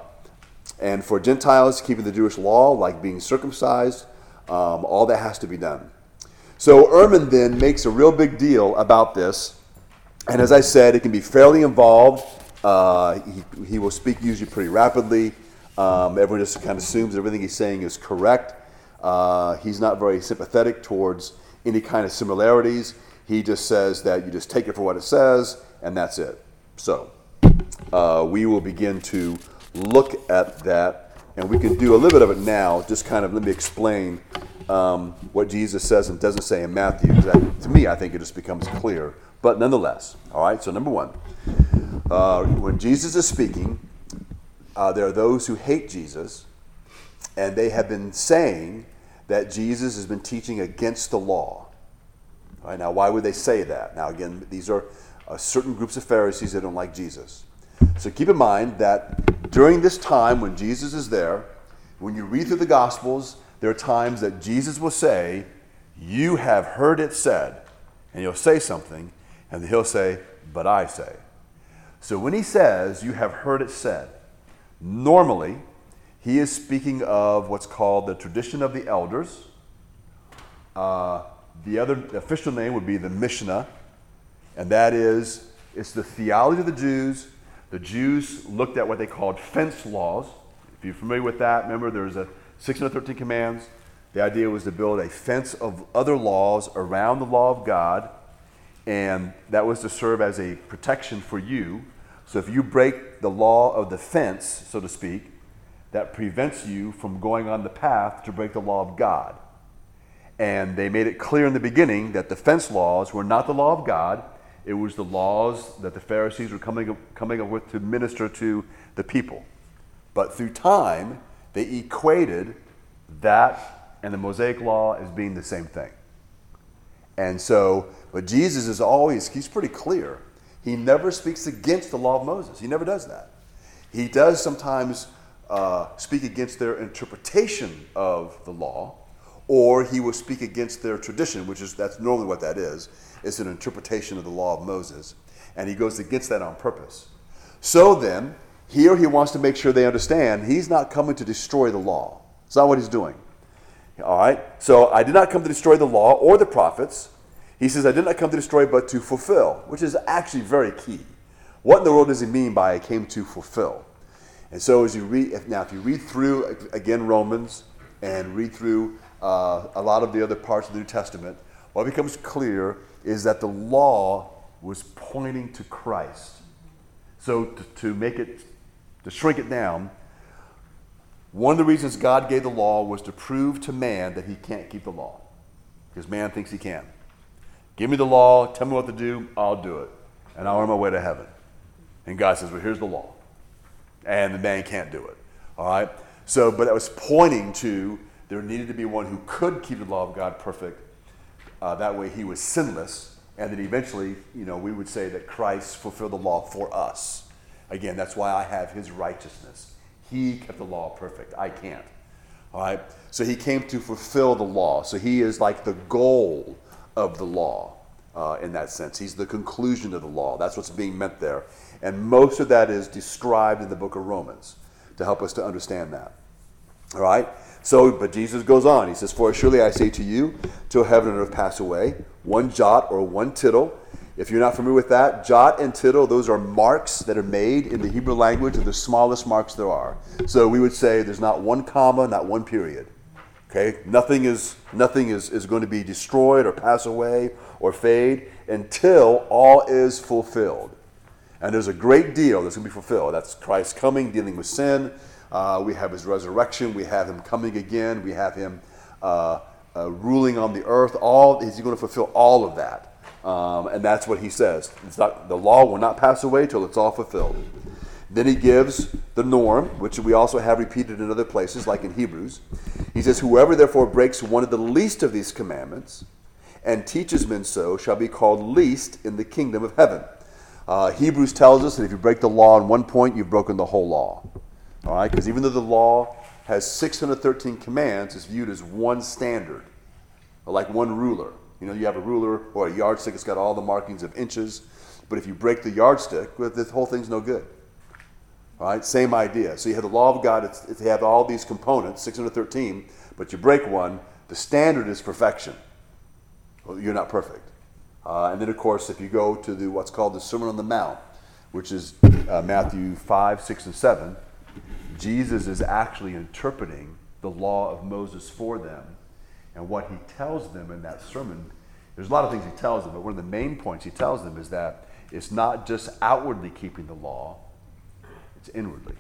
and for Gentiles, keeping the Jewish law, like being circumcised, um, all that has to be done. So Ehrman then makes a real big deal about this. And as I said, it can be fairly involved. Uh, he, he will speak usually pretty rapidly. Um, everyone just kind of assumes everything he's saying is correct. Uh, he's not very sympathetic towards any kind of similarities. He just says that you just take it for what it says, and that's it. So uh, we will begin to look at that, and we can do a little bit of it now. Just kind of let me explain um, what Jesus says and doesn't say in Matthew. That, to me, I think it just becomes clear. But nonetheless, all right. So number one, uh, when Jesus is speaking, uh, there are those who hate Jesus, and they have been saying that Jesus has been teaching against the law. All right. Now, why would they say that? Now, again, these are uh, certain groups of Pharisees that don't like Jesus. So keep in mind that during this time when Jesus is there, when you read through the Gospels, there are times that Jesus will say, You have heard it said. And he'll say something, and he'll say, But I say. So when he says, You have heard it said, normally he is speaking of what's called the tradition of the elders. Uh, the other official name would be the Mishnah, and that is it's the theology of the Jews the Jews looked at what they called fence laws. If you're familiar with that, remember there's a 613 commands. The idea was to build a fence of other laws around the law of God, and that was to serve as a protection for you. So if you break the law of the fence, so to speak, that prevents you from going on the path to break the law of God. And they made it clear in the beginning that the fence laws were not the law of God, it was the laws that the Pharisees were coming up, coming up with to minister to the people. But through time, they equated that and the Mosaic law as being the same thing. And so, but Jesus is always, he's pretty clear. He never speaks against the law of Moses. He never does that. He does sometimes uh, speak against their interpretation of the law, or he will speak against their tradition, which is that's normally what that is. It's an interpretation of the law of Moses, and he goes against that on purpose. So then, here he wants to make sure they understand he's not coming to destroy the law. It's not what he's doing. All right? So I did not come to destroy the law or the prophets. He says, I did not come to destroy, but to fulfill, which is actually very key. What in the world does he mean by I came to fulfill? And so as you read, if, now if you read through, again, Romans, and read through uh, a lot of the other parts of the New Testament, what becomes clear is that the law was pointing to Christ. So to, to make it, to shrink it down, one of the reasons God gave the law was to prove to man that he can't keep the law. Because man thinks he can. Give me the law, tell me what to do, I'll do it. And I'll earn my way to heaven. And God says, Well, here's the law. And the man can't do it. All right? So, but that was pointing to there needed to be one who could keep the law of God perfect. Uh, that way he was sinless. And then eventually, you know, we would say that Christ fulfilled the law for us. Again, that's why I have his righteousness. He kept the law perfect. I can't. All right? So he came to fulfill the law. So he is like the goal of the law uh, in that sense. He's the conclusion of the law. That's what's being meant there. And most of that is described in the book of Romans to help us to understand that. All right? So, but Jesus goes on. He says, For surely I say to you, till heaven and earth pass away, one jot or one tittle. If you're not familiar with that, jot and tittle, those are marks that are made in the Hebrew language, the smallest marks there are. So we would say there's not one comma, not one period. Okay? Nothing is nothing is, is going to be destroyed or pass away or fade until all is fulfilled. And there's a great deal that's going to be fulfilled. That's Christ coming, dealing with sin, uh, we have his resurrection. We have him coming again. We have him uh, uh, ruling on the earth. All he's going to fulfill all of that, um, and that's what he says. Not the law will not pass away till it's all fulfilled. Then he gives the norm, which we also have repeated in other places, like in Hebrews. He says, "Whoever therefore breaks one of the least of these commandments and teaches men so shall be called least in the kingdom of heaven." Uh, Hebrews tells us that if you break the law on one point, you've broken the whole law. All right? Because even though the law has 613 commands it's viewed as one standard, like one ruler. You know, you have a ruler or a yardstick, it's got all the markings of inches, but if you break the yardstick, well, this whole thing's no good. Right, same idea. So you have the law of God, it's, it's, you have all these components, 613, but you break one, the standard is perfection. Well, you're not perfect. Uh, and then, of course, if you go to the, what's called the Sermon on the Mount, which is uh, Matthew 5, 6, and 7, Jesus is actually interpreting the law of Moses for them. And what he tells them in that sermon, there's a lot of things he tells them, but one of the main points he tells them is that it's not just outwardly keeping the law, it's inwardly.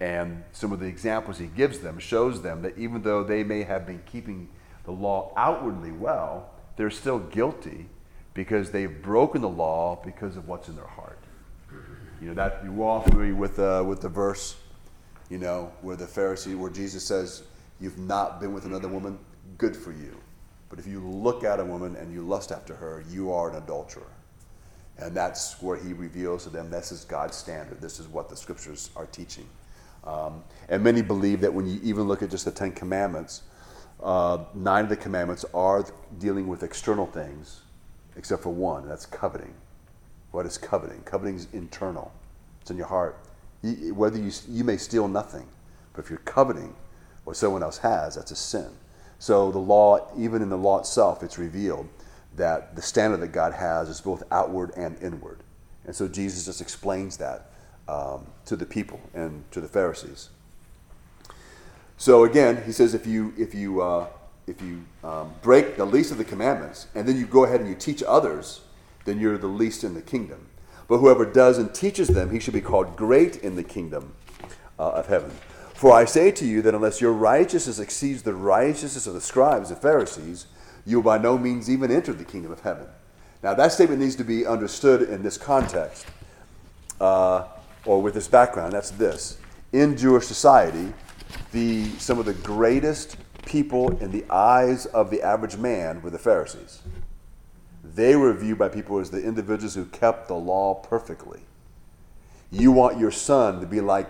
And some of the examples he gives them shows them that even though they may have been keeping the law outwardly well, they're still guilty because they've broken the law because of what's in their heart. You know that you're all familiar with uh, with the verse, you know, where the Pharisee, where Jesus says, "You've not been with another woman. Good for you. But if you look at a woman and you lust after her, you are an adulterer." And that's where he reveals to them this is God's standard. This is what the scriptures are teaching. Um, and many believe that when you even look at just the Ten Commandments, uh, nine of the commandments are dealing with external things, except for one. That's coveting. What is coveting? Coveting is internal. It's in your heart. You, whether you you may steal nothing, but if you're coveting what someone else has, that's a sin. So the law, even in the law itself, it's revealed that the standard that God has is both outward and inward. And so Jesus just explains that um, to the people and to the Pharisees. So again, he says if you if you uh, if you um, break the least of the commandments and then you go ahead and you teach others, then you're the least in the kingdom. But whoever does and teaches them, he should be called great in the kingdom uh, of heaven. For I say to you that unless your righteousness exceeds the righteousness of the scribes and Pharisees, you will by no means even enter the kingdom of heaven. Now, that statement needs to be understood in this context uh, or with this background. That's this. In Jewish society, the, some of the greatest people in the eyes of the average man were the Pharisees. They were viewed by people as the individuals who kept the law perfectly. You want your son to be like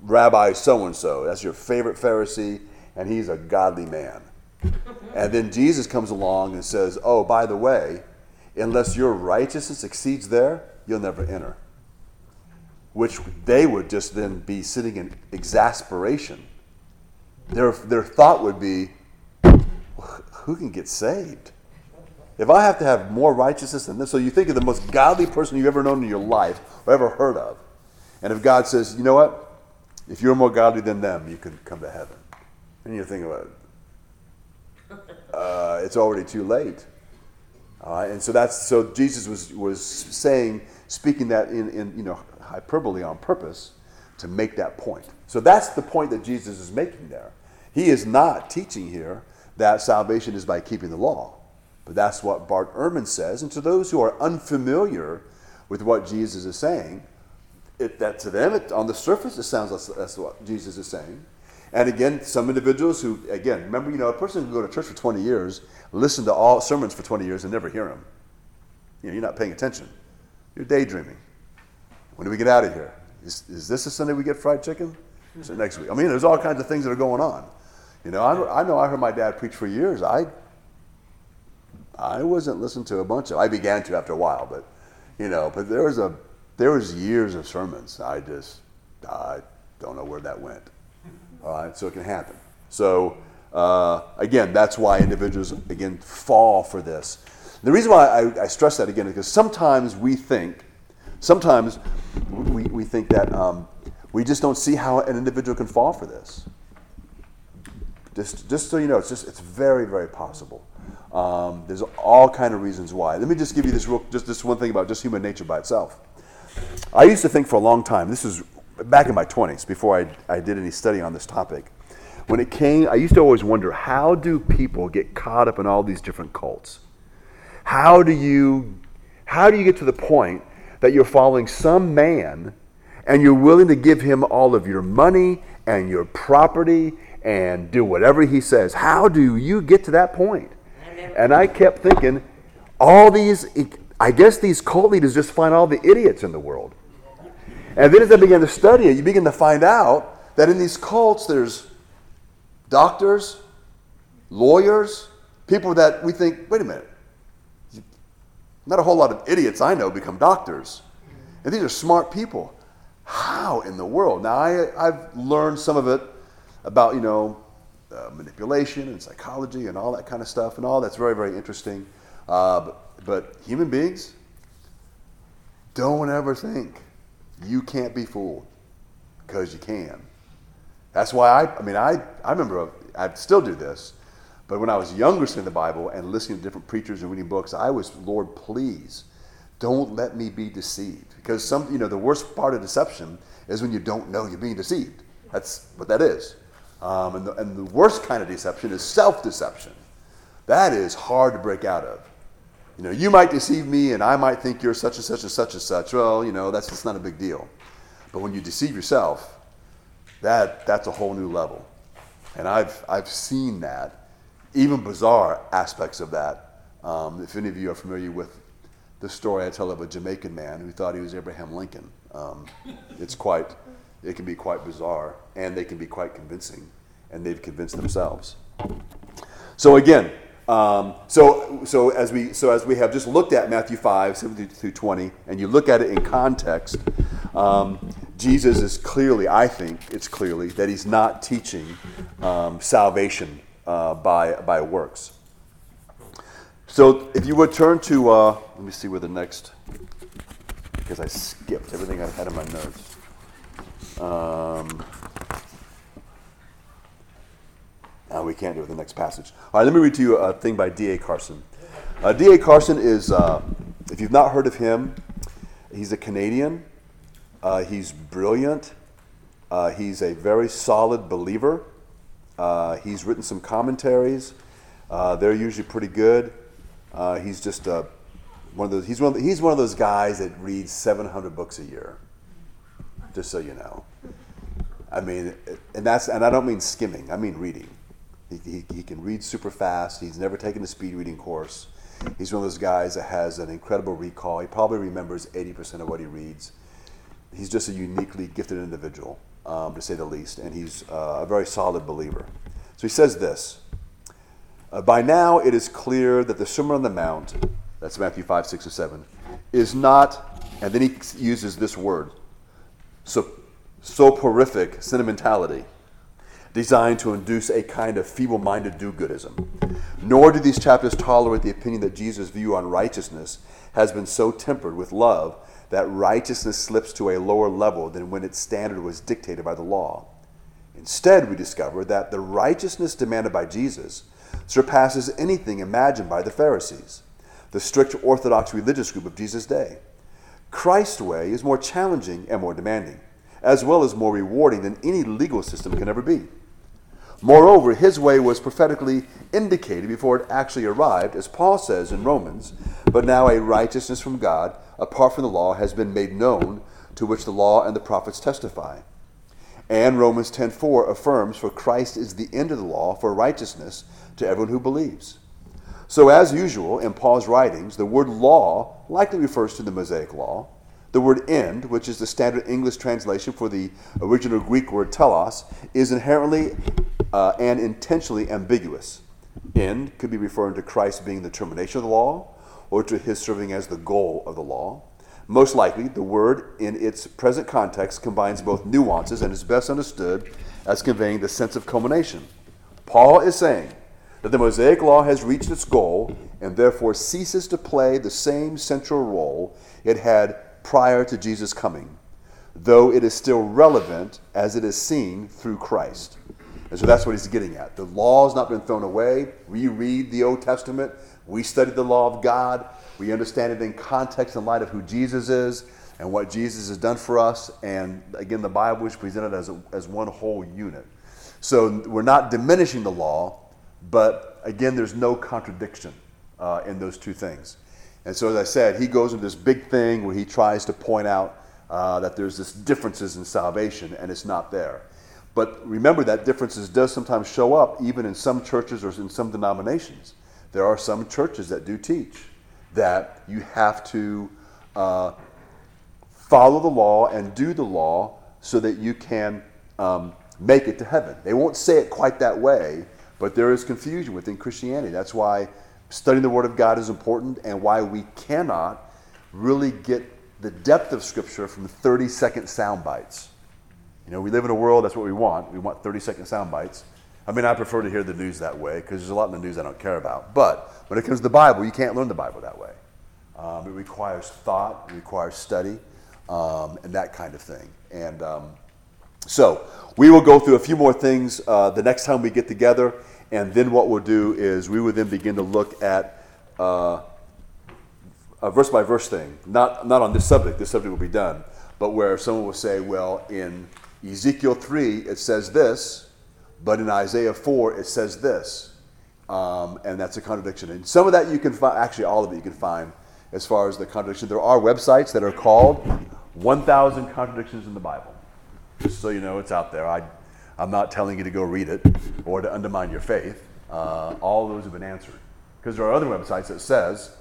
Rabbi so and so. That's your favorite Pharisee, and he's a godly man. And then Jesus comes along and says, Oh, by the way, unless your righteousness exceeds there, you'll never enter. Which they would just then be sitting in exasperation. Their, their thought would be, Who can get saved? If I have to have more righteousness than this, so you think of the most godly person you've ever known in your life or ever heard of. And if God says, You know what? If you're more godly than them, you can come to heaven. And you think about it uh, it's already too late. Uh, and so that's so Jesus was was saying, speaking that in, in you know hyperbole on purpose to make that point. So that's the point that Jesus is making there. He is not teaching here that salvation is by keeping the law, but that's what Bart Ehrman says. And to those who are unfamiliar with what Jesus is saying, it, that to them it, on the surface it sounds like that's what Jesus is saying. And again, some individuals who, again, remember, you know, a person can go to church for 20 years, listen to all sermons for 20 years, and never hear them. You know, you're not paying attention. You're daydreaming. When do we get out of here? Is, is this the Sunday we get fried chicken? Is it next week? I mean, there's all kinds of things that are going on. You know, I, I know I heard my dad preach for years. I, I wasn't listening to a bunch of. I began to after a while, but, you know, but there was a, there was years of sermons. I just, I don't know where that went. All right, so it can happen. So uh, again, that's why individuals again fall for this. The reason why I, I stress that again is because sometimes we think, sometimes we, we think that um, we just don't see how an individual can fall for this. Just, just so you know, it's just it's very very possible. Um, there's all kind of reasons why. Let me just give you this real, just this one thing about just human nature by itself. I used to think for a long time. This is back in my 20s, before I, I did any study on this topic, when it came, I used to always wonder how do people get caught up in all these different cults? How do you, how do you get to the point that you're following some man and you're willing to give him all of your money and your property and do whatever he says? How do you get to that point? And I kept thinking, all these, I guess these cult leaders just find all the idiots in the world. And then as I began to study it, you begin to find out that in these cults there's doctors, lawyers, people that we think, wait a minute, not a whole lot of idiots I know become doctors. And these are smart people. How in the world? Now, I, I've learned some of it about, you know, uh, manipulation and psychology and all that kind of stuff, and all that's very, very interesting. Uh, but, but human beings, don't ever think you can't be fooled because you can. That's why I, I mean, I, I remember, I still do this, but when I was younger studying the Bible and listening to different preachers and reading books, I was, Lord, please don't let me be deceived. Because some, you know, the worst part of deception is when you don't know you're being deceived. That's what that is. Um, and, the, and the worst kind of deception is self deception. That is hard to break out of. You know, you might deceive me and I might think you're such and such and such and such. Well, you know, that's just not a big deal. But when you deceive yourself, that, that's a whole new level. And I've, I've seen that, even bizarre aspects of that. Um, if any of you are familiar with the story I tell of a Jamaican man who thought he was Abraham Lincoln, um, it's quite, it can be quite bizarre, and they can be quite convincing, and they've convinced themselves. So again, um, so, so, as we, so as we have just looked at Matthew 5, 7 through 20, and you look at it in context, um, Jesus is clearly, I think it's clearly, that he's not teaching um, salvation uh, by, by works. So if you would turn to, uh, let me see where the next, because I skipped everything I had in my notes. Um, uh, we can't do it the next passage. All right, let me read to you a thing by D.A. Carson. Uh, D.A. Carson is, uh, if you've not heard of him, he's a Canadian. Uh, he's brilliant. Uh, he's a very solid believer. Uh, he's written some commentaries. they're usually pretty good. he's just one of those. He's one. Of the, he's one of those guys that reads 700 books a year. Just so you know. I mean, and that's and I don't mean skimming. I mean reading. He, he, can read super fast. He's never taken a speed reading course. He's one of those guys that has an incredible recall. He probably remembers 80% of what he reads. He's just a uniquely gifted individual, um, to say the least, and he's uh, a very solid believer. So he says this uh, By now it is clear that the Sermon on the Mount, that's Matthew 5, 6, and 7, is not, and then he uses this word, so, soporific sentimentality designed to induce a kind of feeble minded do goodism. Nor do these chapters tolerate the opinion that Jesus' view on righteousness has been so tempered with love that righteousness slips to a lower level than when its standard was dictated by the law. Instead, we discover that the righteousness demanded by Jesus surpasses anything imagined by the Pharisees, the strict Orthodox religious group of Jesus' day. Christ's way is more challenging and more demanding, as well as more rewarding than any legal system can ever be. Moreover, his way was prophetically indicated before it actually arrived, as Paul says in Romans, but now a righteousness from God, apart from the law, has been made known, to which the law and the prophets testify. And Romans 10:4 affirms, "For Christ is the end of the law for righteousness to everyone who believes." So, as usual in Paul's writings, the word law likely refers to the Mosaic law. The word end, which is the standard English translation for the original Greek word telos, is inherently uh, and intentionally ambiguous. End could be referring to Christ being the termination of the law or to his serving as the goal of the law. Most likely, the word in its present context combines both nuances and is best understood as conveying the sense of culmination. Paul is saying that the Mosaic law has reached its goal and therefore ceases to play the same central role it had prior to Jesus' coming, though it is still relevant as it is seen through Christ. And so that's what he's getting at. The law has not been thrown away. We read the Old Testament, we study the law of God, we understand it in context in light of who Jesus is and what Jesus has done for us. And again, the Bible is presented as, a, as one whole unit. So we're not diminishing the law, but again, there's no contradiction uh, in those two things. And so, as I said, he goes into this big thing where he tries to point out uh, that there's this differences in salvation, and it's not there. But remember that differences does sometimes show up even in some churches or in some denominations. There are some churches that do teach that you have to uh, follow the law and do the law so that you can um, make it to heaven. They won't say it quite that way, but there is confusion within Christianity. That's why studying the Word of God is important and why we cannot really get the depth of Scripture from 30 second sound bites. You know, we live in a world, that's what we want. We want 30 second sound bites. I mean, I prefer to hear the news that way because there's a lot in the news I don't care about. But when it comes to the Bible, you can't learn the Bible that way. Um, it requires thought, it requires study, um, and that kind of thing. And um, so we will go through a few more things uh, the next time we get together, and then what we'll do is we will then begin to look at uh, a verse by verse thing, not, not on this subject, this subject will be done, but where someone will say, well, in Ezekiel 3, it says this, but in Isaiah 4, it says this. Um, and that's a contradiction. And some of that you can find, actually, all of it you can find as far as the contradiction. There are websites that are called 1,000 Contradictions in the Bible. Just so you know, it's out there. I, I'm not telling you to go read it or to undermine your faith. Uh, all those have been answered. Because there are other websites that says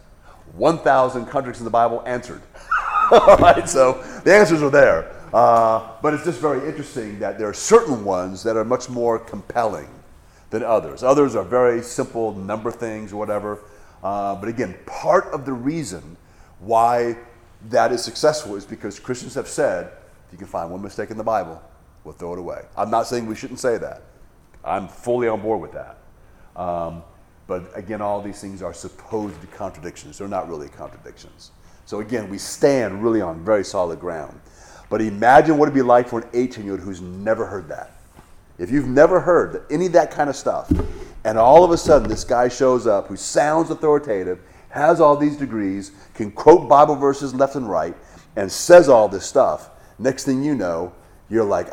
1,000 contradictions in the Bible answered. all right, so the answers are there. Uh, but it's just very interesting that there are certain ones that are much more compelling than others. Others are very simple number things or whatever. Uh, but again, part of the reason why that is successful is because Christians have said, if you can find one mistake in the Bible, we'll throw it away. I'm not saying we shouldn't say that. I'm fully on board with that. Um, but again, all these things are supposed to contradictions. They're not really contradictions. So again, we stand really on very solid ground. But imagine what it'd be like for an 18 year old who's never heard that. If you've never heard any of that kind of stuff, and all of a sudden this guy shows up who sounds authoritative, has all these degrees, can quote Bible verses left and right, and says all this stuff, next thing you know, you're like,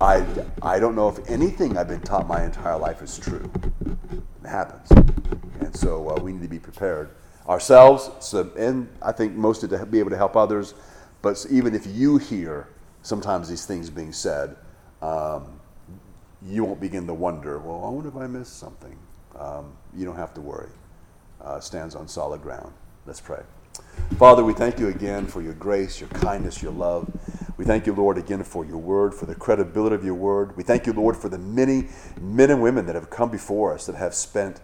I, I don't know if anything I've been taught my entire life is true. It happens. And so uh, we need to be prepared ourselves, so, and I think most to be able to help others. But even if you hear sometimes these things being said, um, you won't begin to wonder, well, I wonder if I missed something. Um, you don't have to worry. Uh, stands on solid ground. Let's pray. Father, we thank you again for your grace, your kindness, your love. We thank you, Lord, again for your word, for the credibility of your word. We thank you, Lord, for the many men and women that have come before us that have spent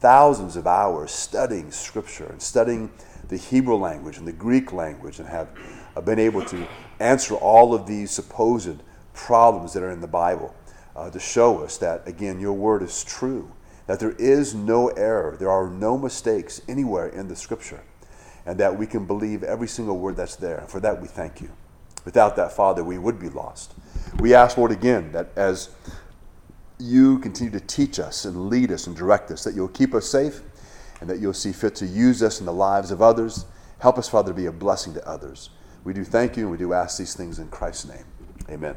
thousands of hours studying Scripture and studying the Hebrew language and the Greek language and have been able to answer all of these supposed problems that are in the Bible uh, to show us that, again, your word is true, that there is no error, there are no mistakes anywhere in the Scripture, and that we can believe every single word that's there. For that, we thank you. Without that, Father, we would be lost. We ask, Lord, again, that as you continue to teach us and lead us and direct us, that you'll keep us safe and that you'll see fit to use us in the lives of others. Help us, Father, to be a blessing to others. We do thank you and we do ask these things in Christ's name. Amen.